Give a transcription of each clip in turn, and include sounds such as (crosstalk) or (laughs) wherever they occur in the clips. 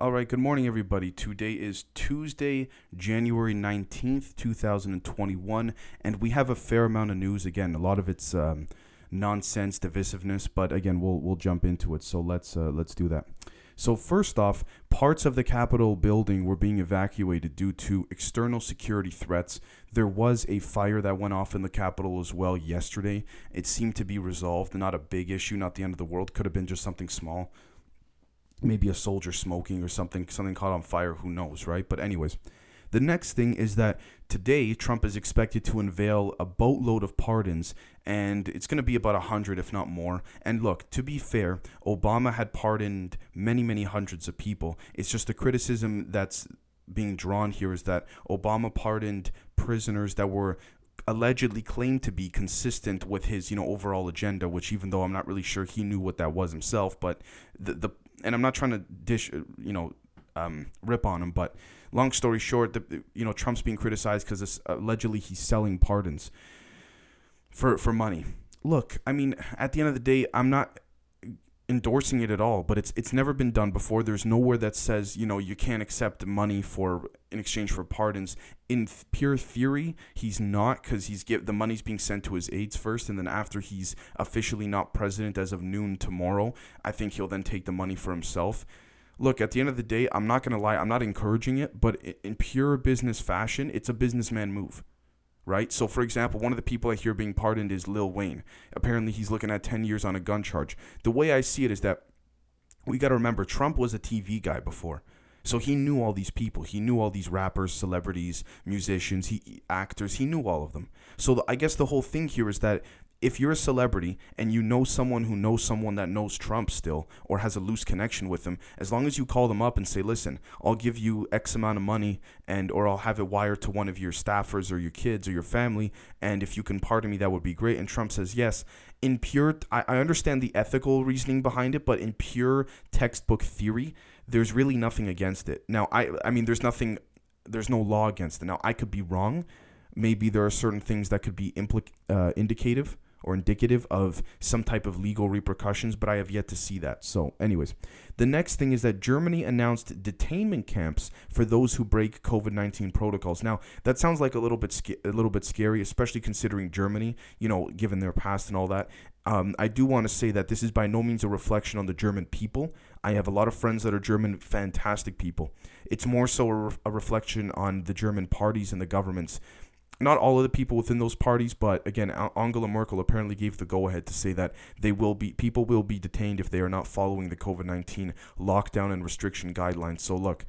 All right, good morning, everybody. Today is Tuesday, January 19th, 2021, and we have a fair amount of news. Again, a lot of it's um, nonsense, divisiveness, but again, we'll, we'll jump into it. So let's, uh, let's do that. So, first off, parts of the Capitol building were being evacuated due to external security threats. There was a fire that went off in the Capitol as well yesterday. It seemed to be resolved, not a big issue, not the end of the world. Could have been just something small maybe a soldier smoking or something something caught on fire who knows right but anyways the next thing is that today Trump is expected to unveil a boatload of pardons and it's going to be about 100 if not more. And look, to be fair, Obama had pardoned many many hundreds of people. It's just the criticism that's being drawn here is that Obama pardoned prisoners that were allegedly claimed to be consistent with his you know overall agenda which even though i'm not really sure he knew what that was himself but the, the and I'm not trying to dish, you know, um, rip on him, but long story short, the, you know, Trump's being criticized because allegedly he's selling pardons for for money. Look, I mean, at the end of the day, I'm not endorsing it at all, but it's it's never been done before. There's nowhere that says you know you can't accept money for in exchange for pardons. In th- pure theory, he's not because he's give the money's being sent to his aides first, and then after he's officially not president as of noon tomorrow, I think he'll then take the money for himself. Look, at the end of the day, I'm not gonna lie, I'm not encouraging it, but in pure business fashion, it's a businessman move right? So, for example, one of the people I hear being pardoned is Lil Wayne. Apparently, he's looking at 10 years on a gun charge. The way I see it is that we got to remember Trump was a TV guy before. So he knew all these people. He knew all these rappers, celebrities, musicians, he actors. He knew all of them. So the, I guess the whole thing here is that if you're a celebrity and you know someone who knows someone that knows Trump still or has a loose connection with him, as long as you call them up and say, "Listen, I'll give you X amount of money and or I'll have it wired to one of your staffers or your kids or your family, and if you can pardon me, that would be great." And Trump says, "Yes." In pure, I, I understand the ethical reasoning behind it, but in pure textbook theory, there's really nothing against it. Now, I, I mean, there's nothing, there's no law against it. Now, I could be wrong. Maybe there are certain things that could be implic- uh, indicative or indicative of some type of legal repercussions, but I have yet to see that. So, anyways, the next thing is that Germany announced detainment camps for those who break COVID-19 protocols. Now, that sounds like a little bit a little bit scary, especially considering Germany, you know, given their past and all that. Um, I do want to say that this is by no means a reflection on the German people. I have a lot of friends that are German, fantastic people. It's more so a, re- a reflection on the German parties and the governments not all of the people within those parties, but again, Angela Merkel apparently gave the go ahead to say that they will be people will be detained if they are not following the COVID nineteen lockdown and restriction guidelines. So look,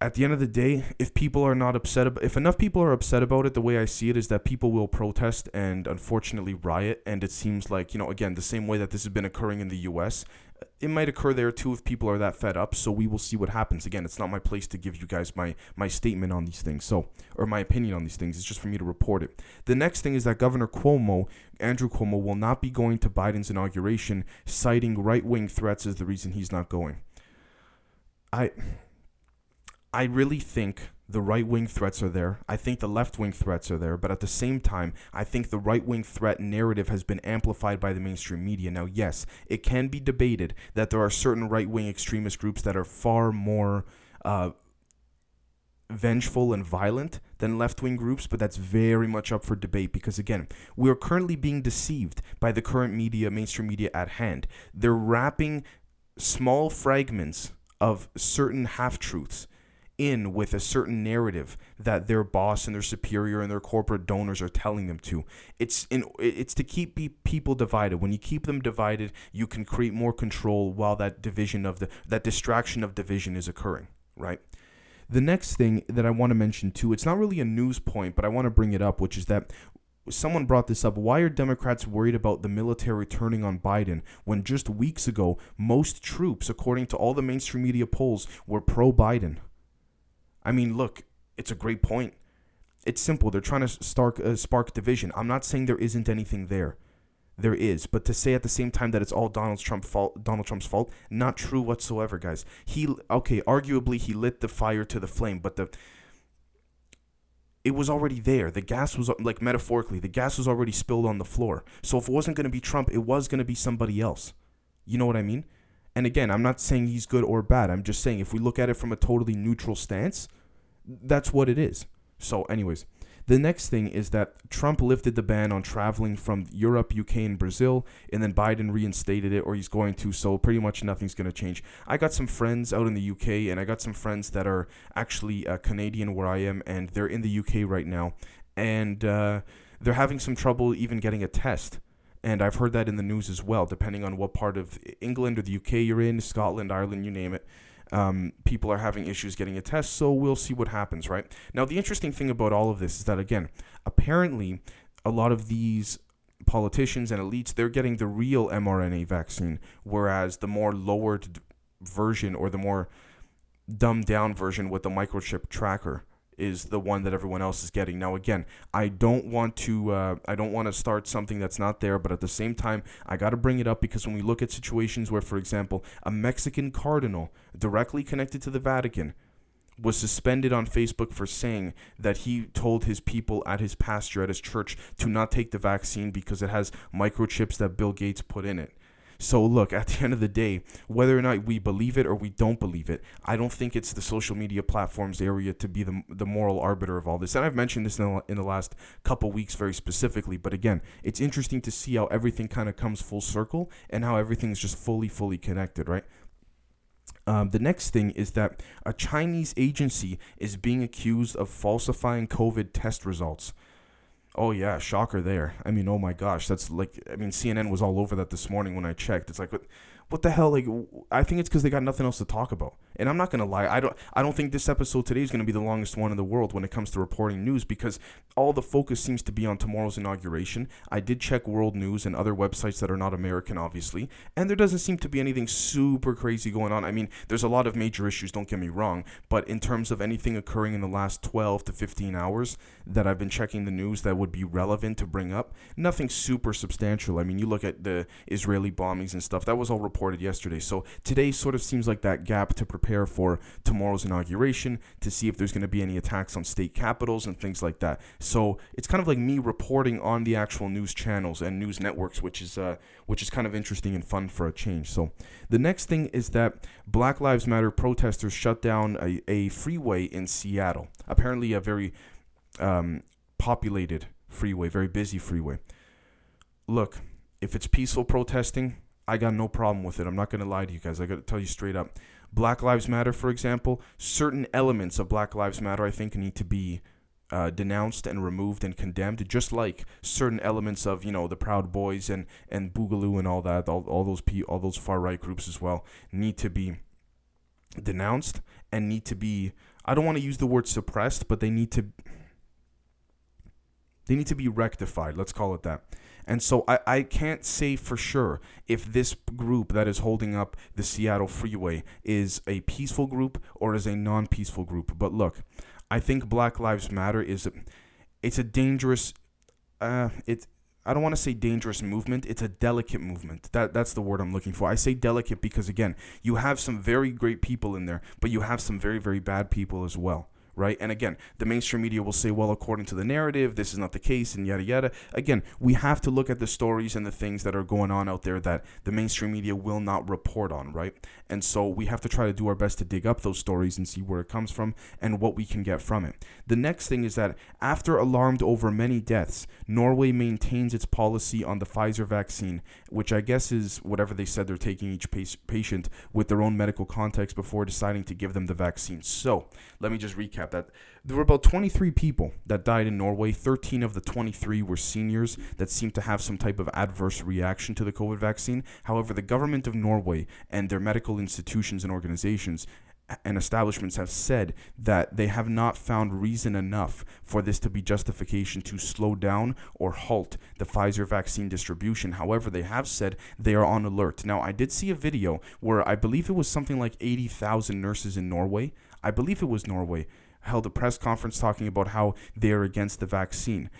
at the end of the day, if people are not upset about, if enough people are upset about it, the way I see it is that people will protest and unfortunately riot. And it seems like you know, again, the same way that this has been occurring in the U.S it might occur there too if people are that fed up. So we will see what happens. Again, it's not my place to give you guys my my statement on these things. So or my opinion on these things. It's just for me to report it. The next thing is that Governor Cuomo, Andrew Cuomo, will not be going to Biden's inauguration, citing right wing threats as the reason he's not going. I I really think the right wing threats are there. I think the left wing threats are there. But at the same time, I think the right wing threat narrative has been amplified by the mainstream media. Now, yes, it can be debated that there are certain right wing extremist groups that are far more. Uh, vengeful and violent than left wing groups, but that's very much up for debate because, again, we are currently being deceived by the current media, mainstream media at hand. They're wrapping small fragments of certain half truths in with a certain narrative that their boss and their superior and their corporate donors are telling them to. It's in it's to keep people divided. When you keep them divided, you can create more control while that division of the that distraction of division is occurring, right? The next thing that I want to mention too, it's not really a news point, but I want to bring it up, which is that someone brought this up. Why are Democrats worried about the military turning on Biden when just weeks ago most troops, according to all the mainstream media polls, were pro Biden? I mean, look, it's a great point. It's simple. They're trying to start, uh, spark division. I'm not saying there isn't anything there. There is, but to say at the same time that it's all Donald Trump fault, Donald Trump's fault, not true whatsoever, guys. He okay, arguably he lit the fire to the flame, but the it was already there. The gas was like metaphorically, the gas was already spilled on the floor. So if it wasn't going to be Trump, it was going to be somebody else. You know what I mean? And again, I'm not saying he's good or bad. I'm just saying if we look at it from a totally neutral stance, that's what it is. So, anyways, the next thing is that Trump lifted the ban on traveling from Europe, UK, and Brazil, and then Biden reinstated it, or he's going to. So pretty much nothing's going to change. I got some friends out in the UK, and I got some friends that are actually uh, Canadian where I am, and they're in the UK right now, and uh, they're having some trouble even getting a test. And I've heard that in the news as well, depending on what part of England or the UK you're in, Scotland, Ireland, you name it um, people are having issues getting a test, so we'll see what happens, right? Now, the interesting thing about all of this is that, again, apparently a lot of these politicians and elites, they're getting the real mRNA vaccine, whereas the more lowered version or the more dumbed down version with the microchip tracker is the one that everyone else is getting. Now again, I don't want to uh, I don't want to start something that's not there, but at the same time, I got to bring it up because when we look at situations where for example, a Mexican cardinal directly connected to the Vatican was suspended on Facebook for saying that he told his people at his pastor at his church to not take the vaccine because it has microchips that Bill Gates put in it. So look, at the (laughs) end of the day, whether or not we believe it or we don't believe it, I don't think it's the social media platforms area to be the, the moral arbiter of all this. And I've mentioned this in the, in the last couple weeks very specifically, but again, it's interesting to see how everything kind of comes full circle and how everything is just fully, fully connected, right? Um, the next thing is that a Chinese agency is being accused of falsifying COVID test results. Oh yeah, shocker there. I mean, oh my gosh, that's like I mean, CNN was all over that this morning when I checked. It's like what the hell like I think it's cuz they got nothing else to talk about. And I'm not to lie, I don't I don't think this episode today is to be the longest one in the world when it comes to reporting news because all the focus seems to be on tomorrow's inauguration. I did check world news and other websites that are not American obviously, and there doesn't seem to be anything super crazy going on. I mean, there's a lot of major issues, don't get me wrong, but in terms of anything occurring in the last 12 to 15 hours that I've been checking the news that would be relevant to bring up, nothing super substantial. I mean, you look at the Israeli bombings and stuff, that was all reported yesterday. So today sort of seems like that gap to prepare for tomorrow's inauguration to see if there's going to be any attacks on state capitals and things like that. So it's kind of like me reporting on the actual news channels and news networks, which is uh, which is kind of interesting and fun for a change. So the next thing is that Black Lives Matter protesters shut down a, a freeway in Seattle. Apparently, a very um, populated freeway, very busy freeway. Look, if it's peaceful protesting, I got no problem with it. I'm not going to lie to you guys. I got to tell you straight up. Black Lives Matter, for example, certain elements of Black Lives Matter, I think, need to be uh, denounced and removed and condemned, just like certain elements of you know the Proud Boys and and Boogaloo and all that, all, all those p all those far right groups as well need to be denounced and need to be. I don't want to use the word suppressed, but they need to. They need to be rectified. Let's call it that. And so I, I can't say for sure if this group that is holding up the Seattle freeway is a peaceful group or is a non peaceful group. But look, I think Black Lives Matter is a, it's a dangerous uh it's I don't want to say dangerous movement. It's a delicate movement. That that's the word I'm looking for. I say delicate because again, you have some very great people in there, but you have some very very bad people as well right? And again, the mainstream media will say, well, according to the narrative, this is not the case, and yada yada. Again, we have to look at the stories and the things that are going on out there that the mainstream media will not report on, right? And so we have to try to do our best to dig up those stories and see where it comes from and what we can get from it. The next thing is that after alarmed over many deaths, Norway maintains its policy on the Pfizer vaccine, which I guess is whatever they said they're taking each patient with their own medical context before deciding to give them the vaccine. So let me just recap that there were about 23 people that died in Norway. 13 of the 23 were seniors that seemed to have some type of adverse reaction to the COVID vaccine. However, the government of Norway and their medical institutions and organizations and establishments have said that they have not found reason enough for this to be justification to slow down or halt the Pfizer vaccine distribution. However, they have said they are on alert. Now, I did see a video where I believe it was something like 80,000 nurses in Norway. I believe it was Norway held a press conference talking about how they're against the vaccine.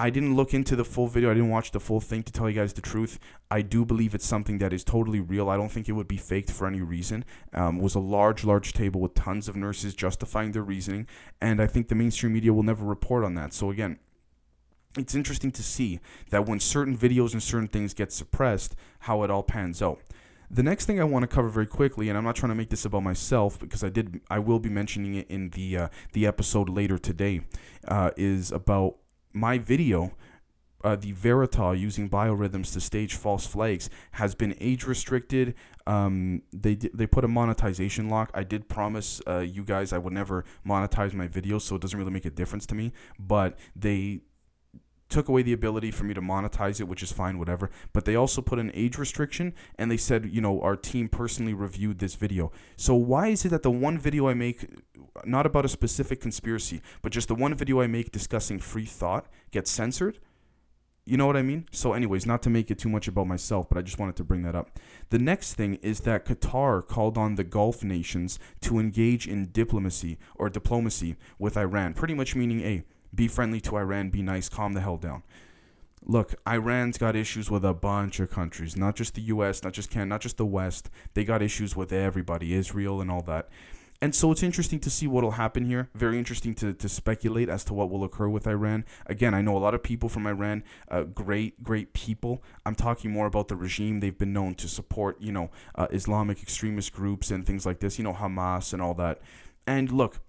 I didn't look into the full video. I didn't watch the full thing to tell you guys the truth. I do believe it's something that is totally real. I don't think it would be faked for any reason. Um, was a large, large table with tons of nurses justifying their reasoning, and I think the mainstream media will never report on that. So again, it's interesting to see that when certain videos and certain things get suppressed, how it all pans out. The next thing I want to cover very quickly, and I'm not trying to make this about myself because I did, I will be mentioning it in the uh, the episode later today, uh, is about my video. Uh, the Veritol using biorhythms to stage false flags has been age restricted. Um, they they put a monetization lock. I did promise uh, you guys I would never monetize my videos, so it doesn't really make a difference to me. But they took away the ability for me to monetize it, which is fine, whatever. But they also put an age restriction and they said, you know, our team personally reviewed this video. So why is it that the one video I make, not about a specific conspiracy, but just the one video I make discussing free thought gets censored? You know what I mean? So, anyways, not to make it too much about myself, but I just wanted to bring that up. The next thing is that Qatar called on the Gulf nations to engage in diplomacy or diplomacy with Iran, pretty much meaning, hey, be friendly to Iran, be nice, calm the hell down. Look, Iran's got issues with a bunch of countries, not just the US, not just Canada, not just the West. They got issues with everybody, Israel and all that. And so it's interesting to see what will happen here. Very interesting to, to speculate as to what will occur with Iran. Again, I know a lot of people from Iran, uh, great, great people. I'm talking more about the regime. They've been known to support, you know, uh, Islamic extremist groups and things like this, you know, Hamas and all that. And look,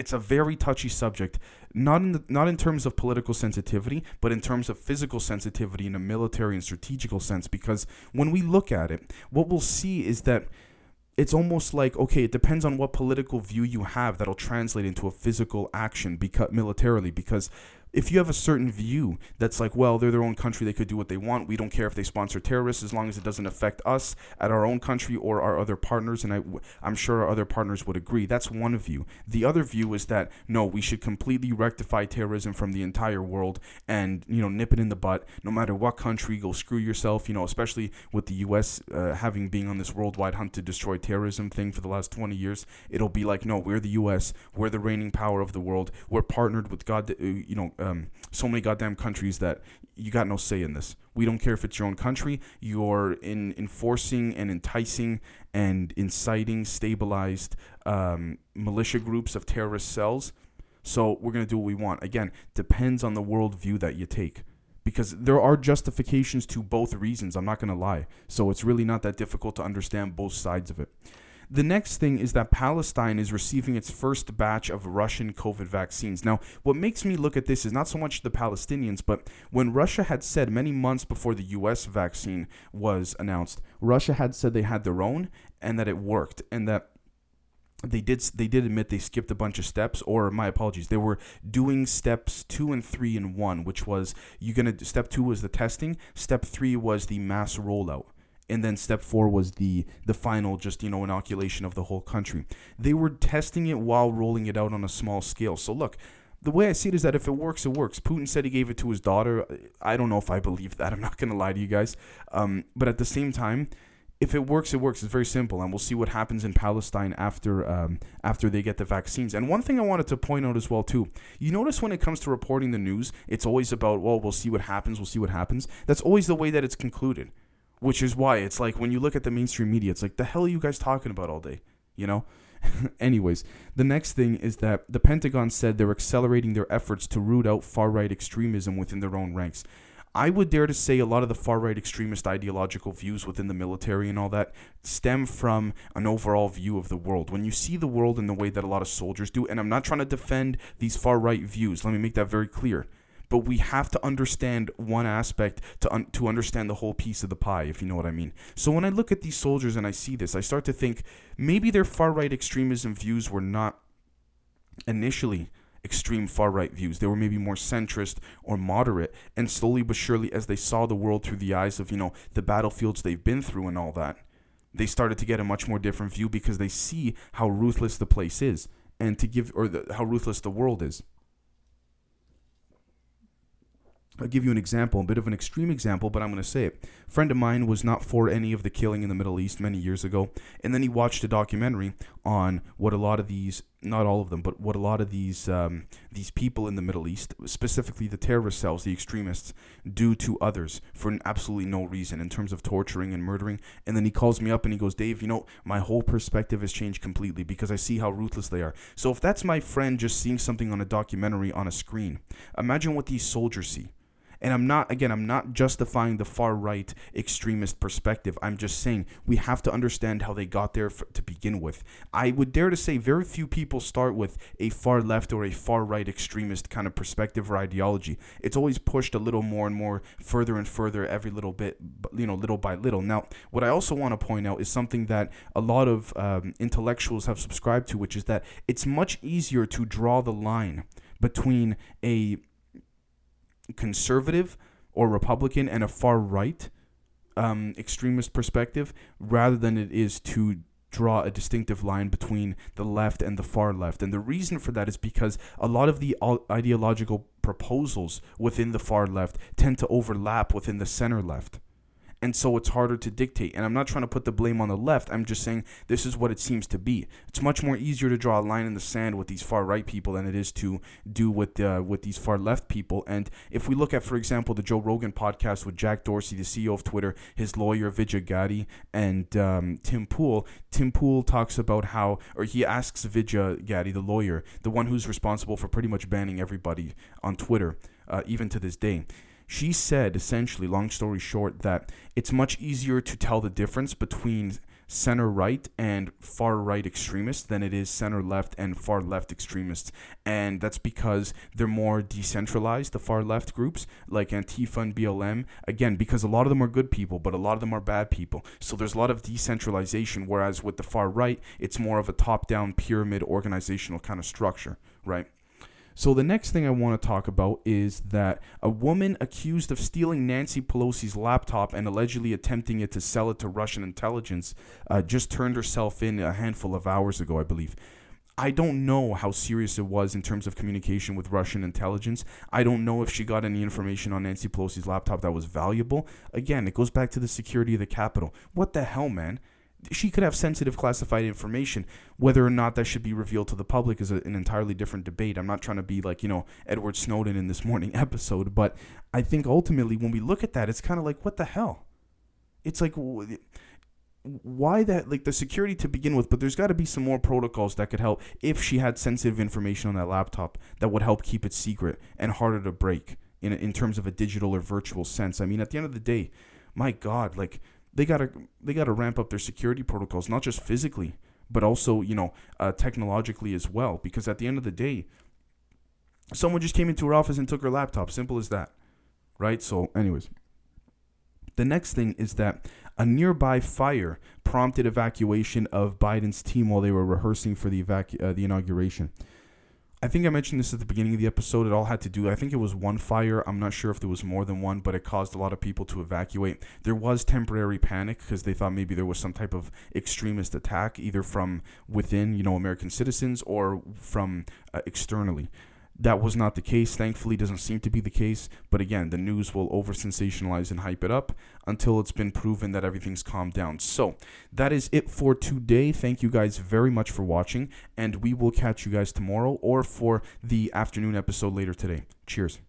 it's a very touchy subject, not in the, not in terms of political sensitivity, but in terms of physical sensitivity in a military and strategical sense. Because when we look at it, what we'll see is that it's almost like okay, it depends on what political view you have that'll translate into a physical action because militarily because if you have a certain view that's like, well, they're their own country, they could do what they want. We don't care if they sponsor terrorists as long as it doesn't affect us at our own country or our other partners. And I, I'm sure our other partners would agree. That's one view. The other view is that no, we should completely rectify terrorism from the entire world and you know nip it in the butt. No matter what country, go screw yourself. You know, especially with the U.S. Uh, having been on this worldwide hunt to destroy terrorism thing for the last 20 years, it'll be like, no, we're the U.S. We're the reigning power of the world. We're partnered with God. Uh, you know um, so many goddamn countries that you got no say in this. We don't care if it's your own country. You're in enforcing and enticing and inciting stabilized um, militia groups of terrorist cells. So we're gonna do what we want. Again, depends on the worldview that you take because there are justifications to both reasons. I'm not going to lie. So it's really not that difficult to understand both sides of it. The next thing is that Palestine is receiving its first batch of Russian COVID vaccines. Now, what makes me look at this is not so much the Palestinians, but when Russia had said many months before the US vaccine was announced, Russia had said they had their own and that it worked and that they did they did admit they skipped a bunch of steps or my apologies they were doing steps 2 and 3 in 1 which was you're going to step 2 was the testing step 3 was the mass rollout and then step four was the the final just you know inoculation of the whole country they were testing it while rolling it out on a small scale so look the way I see it is that if it works, it works. Putin said he gave it to his daughter. I don't know if I believe that. I'm not going to lie to you guys. Um, but at the same time, if it works, it works. It's very simple, and we'll see what happens in Palestine after um, after they get the vaccines. And one thing I wanted to point out as well too, you notice when it comes to reporting the news, it's always about well, we'll see what happens. We'll see what happens. That's always the way that it's concluded which is why it's like when you look at the mainstream media, it's like the hell are you guys talking about all day, you know? (laughs) Anyways, the next thing is that the Pentagon said they're accelerating their efforts to root out far right extremism within their own ranks. I would dare to say a lot of the far right extremist ideological views within the military and all that stem from an overall view of the world. When you see the world in the way that a lot of soldiers do, and I'm not trying to defend these far right views, let me make that very clear but we have to understand one aspect to un- to understand the whole piece of the pie if you know what I mean. So when I look at these soldiers and I see this, I start to think maybe their far right extremism views were not initially extreme far right views. They were maybe more centrist or moderate. And slowly but surely, as they saw the world through the eyes of, you know, the battlefields they've been through and all that, they started to get a much more different view because they see how ruthless the place is and to give, or the, how ruthless the world is. I'll give you an example, a bit of an extreme example, but I'm going to say it. A friend of mine was not for any of the killing in the Middle East many years ago, and then he watched a documentary on what a lot of these, not all of them, but what a lot of these um, these people in the Middle East, specifically the terrorist cells, the extremists, do to others for absolutely no reason in terms of torturing and murdering. And then he calls me up and he goes, Dave, you know, my whole perspective has changed completely because I see how ruthless they are. So if that's my friend just seeing something on a documentary on a screen, imagine what these soldiers see And I'm not, again, I'm not justifying the far right extremist perspective. I'm just saying we have to understand how they got there for, to begin with. I would dare to say very few people start with a far left or a far right extremist kind of perspective or ideology. It's always pushed a little more and more further and further every little bit, you know, little by little. Now, what I also want to point out is something that a lot of um, intellectuals have subscribed to, which is that it's much easier to draw the line between a conservative or Republican and a far right um, extremist perspective rather than it is to draw a distinctive line between the left and the far left. And the reason for that is because a lot of the ideological proposals within the far left tend to overlap within the center left and so it's harder to dictate. And I'm not trying to put the blame on the left. I'm just saying this is what it seems to be. It's much more easier to draw a line in the sand with these far right people than it is to do with uh, with these far left people. And if we look at, for example, the Joe Rogan podcast with Jack Dorsey, the CEO of Twitter, his lawyer Vijay Gadde, and um, Tim Pool, Tim Pool talks about how, or he asks Vijay Gadde, the lawyer, the one who's responsible for pretty much banning everybody on Twitter, uh, even to this day she said essentially, long story short, that it's much easier to tell the difference between center right and far right extremists than it is center left and far left extremists. And that's because they're more decentralized, the far left groups like Antifa and BLM. Again, because a lot of them are good people, but a lot of them are bad people. So there's a lot of decentralization, whereas with the far right, it's more of a top down pyramid organizational kind of structure, right? So the next thing I want to talk about is that a woman accused of stealing Nancy Pelosi's laptop and allegedly attempting it to sell it to Russian intelligence uh, just turned herself in a handful of hours ago, I believe. I don't know how serious it was in terms of communication with Russian intelligence. I don't know if she got any information on Nancy Pelosi's laptop that was valuable. Again, it goes back to the security of the Capitol. What the hell, man? She could have sensitive classified information. Whether or not that should be revealed to the public is a, an entirely different debate. I'm not trying to be like, you know, Edward Snowden in this (laughs) morning episode, but I think ultimately when we look at that, it's kind of like, what the hell? It's like, why that, like the security to begin with, but there's got to be some more protocols that could help if she had sensitive information on that laptop that would help keep it secret and harder to break in, in terms of a digital or virtual sense. I mean, at the end of the day, my God, like they gotta they gotta ramp up their security protocols, not just physically, but also you know uh, technologically as well. Because at the end of the day, someone just came into her office and took her laptop. Simple as that, right? So, anyways, the next thing is that a nearby fire prompted evacuation of Biden's team while they were rehearsing for the evacu- uh, the inauguration. I think I mentioned this at the beginning of the episode. It all had to do, I think it was one fire. I'm not sure if there was more than one, but it caused a lot of people to evacuate. There was temporary panic because they thought maybe there was some type of extremist attack, either from within, you know, American citizens or from uh, externally. That was not the case. Thankfully, doesn't seem to be the case. But again, the news will over sensationalize and hype it up until it's been proven that everything's calmed down. So that is it for today. Thank you guys very much for watching, and we will catch you guys tomorrow or for the afternoon episode later today. Cheers.